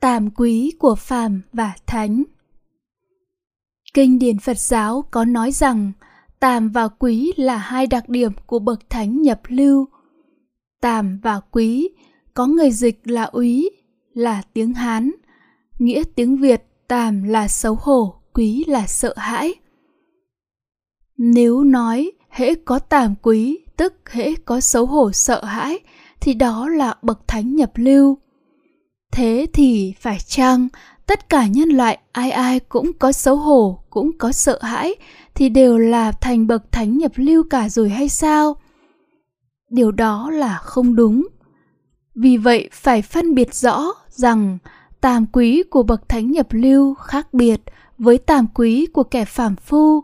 tam quý của phàm và thánh Kinh điển Phật giáo có nói rằng tam và quý là hai đặc điểm của bậc thánh nhập lưu. tam và quý có người dịch là úy, là tiếng Hán, nghĩa tiếng Việt tam là xấu hổ, quý là sợ hãi. Nếu nói hễ có tàm quý, tức hễ có xấu hổ sợ hãi, thì đó là bậc thánh nhập lưu. Thế thì phải chăng tất cả nhân loại ai ai cũng có xấu hổ, cũng có sợ hãi thì đều là thành bậc thánh nhập lưu cả rồi hay sao? Điều đó là không đúng. Vì vậy phải phân biệt rõ rằng tàm quý của bậc thánh nhập lưu khác biệt với tàm quý của kẻ phàm phu.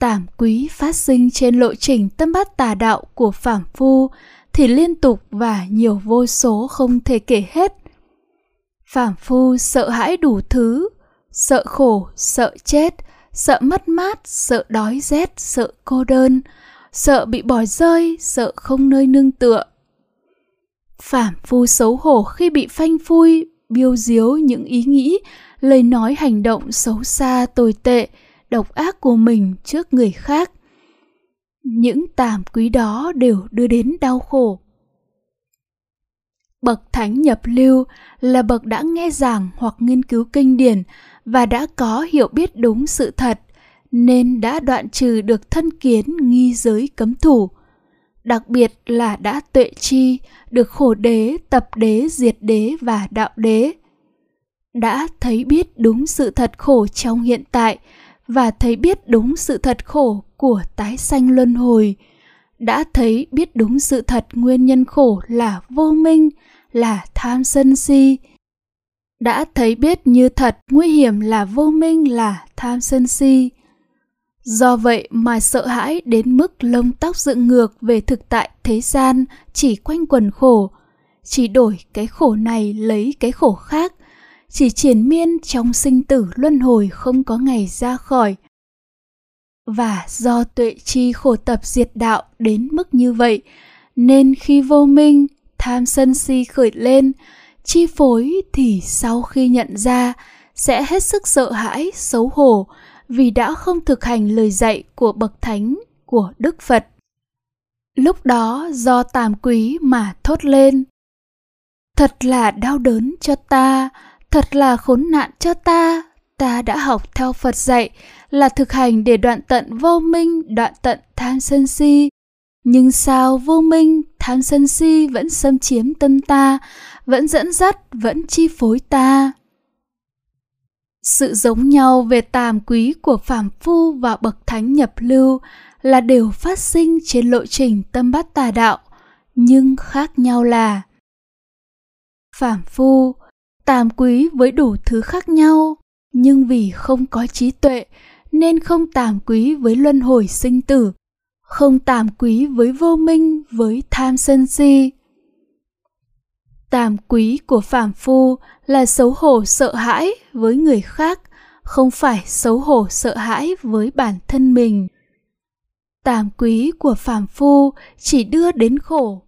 Tàm quý phát sinh trên lộ trình tâm bát tà đạo của phàm phu thì liên tục và nhiều vô số không thể kể hết. Phàm phu sợ hãi đủ thứ, sợ khổ, sợ chết, sợ mất mát, sợ đói rét, sợ cô đơn, sợ bị bỏ rơi, sợ không nơi nương tựa. phản phu xấu hổ khi bị phanh phui, biêu diếu những ý nghĩ, lời nói hành động xấu xa tồi tệ, độc ác của mình trước người khác. Những tàm quý đó đều đưa đến đau khổ. Bậc thánh nhập lưu là bậc đã nghe giảng hoặc nghiên cứu kinh điển và đã có hiểu biết đúng sự thật, nên đã đoạn trừ được thân kiến nghi giới cấm thủ. Đặc biệt là đã tuệ chi, được khổ đế, tập đế, diệt đế và đạo đế. Đã thấy biết đúng sự thật khổ trong hiện tại và thấy biết đúng sự thật khổ của tái sanh luân hồi. Đã thấy biết đúng sự thật nguyên nhân khổ là vô minh, là tham sân si, đã thấy biết như thật nguy hiểm là vô minh là tham sân si. Do vậy mà sợ hãi đến mức lông tóc dựng ngược về thực tại thế gian chỉ quanh quần khổ. Chỉ đổi cái khổ này lấy cái khổ khác chỉ triển miên trong sinh tử luân hồi không có ngày ra khỏi. Và do tuệ chi khổ tập diệt đạo đến mức như vậy nên khi vô minh tham sân si khởi lên, chi phối thì sau khi nhận ra, sẽ hết sức sợ hãi, xấu hổ vì đã không thực hành lời dạy của bậc thánh, của đức phật. Lúc đó do tàm quý mà thốt lên, thật là đau đớn cho ta, thật là khốn nạn cho ta. Ta đã học theo phật dạy là thực hành để đoạn tận vô minh, đoạn tận tham sân si. Nhưng sao vô minh tham sân si vẫn xâm chiếm tâm ta, vẫn dẫn dắt, vẫn chi phối ta. Sự giống nhau về tàm quý của phàm phu và bậc thánh nhập lưu là đều phát sinh trên lộ trình tâm bát tà đạo, nhưng khác nhau là phàm phu, tàm quý với đủ thứ khác nhau, nhưng vì không có trí tuệ nên không tàm quý với luân hồi sinh tử, không tàm quý với vô minh với tham sân si. Tàm quý của phàm phu là xấu hổ sợ hãi với người khác, không phải xấu hổ sợ hãi với bản thân mình. Tàm quý của phàm phu chỉ đưa đến khổ.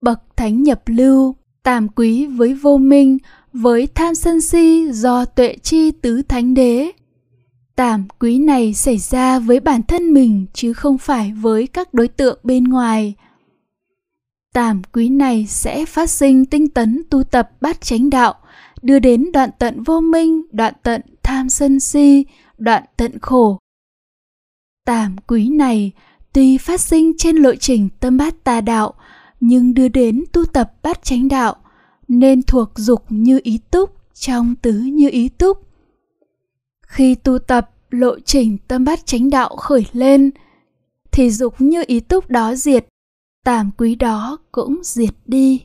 Bậc thánh nhập lưu tàm quý với vô minh, với tham sân si do tuệ chi tứ thánh đế tàm quý này xảy ra với bản thân mình chứ không phải với các đối tượng bên ngoài. Tàm quý này sẽ phát sinh tinh tấn tu tập bát chánh đạo, đưa đến đoạn tận vô minh, đoạn tận tham sân si, đoạn tận khổ. Tàm quý này tuy phát sinh trên lộ trình tâm bát tà đạo, nhưng đưa đến tu tập bát chánh đạo, nên thuộc dục như ý túc trong tứ như ý túc khi tu tập, lộ trình tâm bát chánh đạo khởi lên, thì dục như ý túc đó diệt, tàm quý đó cũng diệt đi.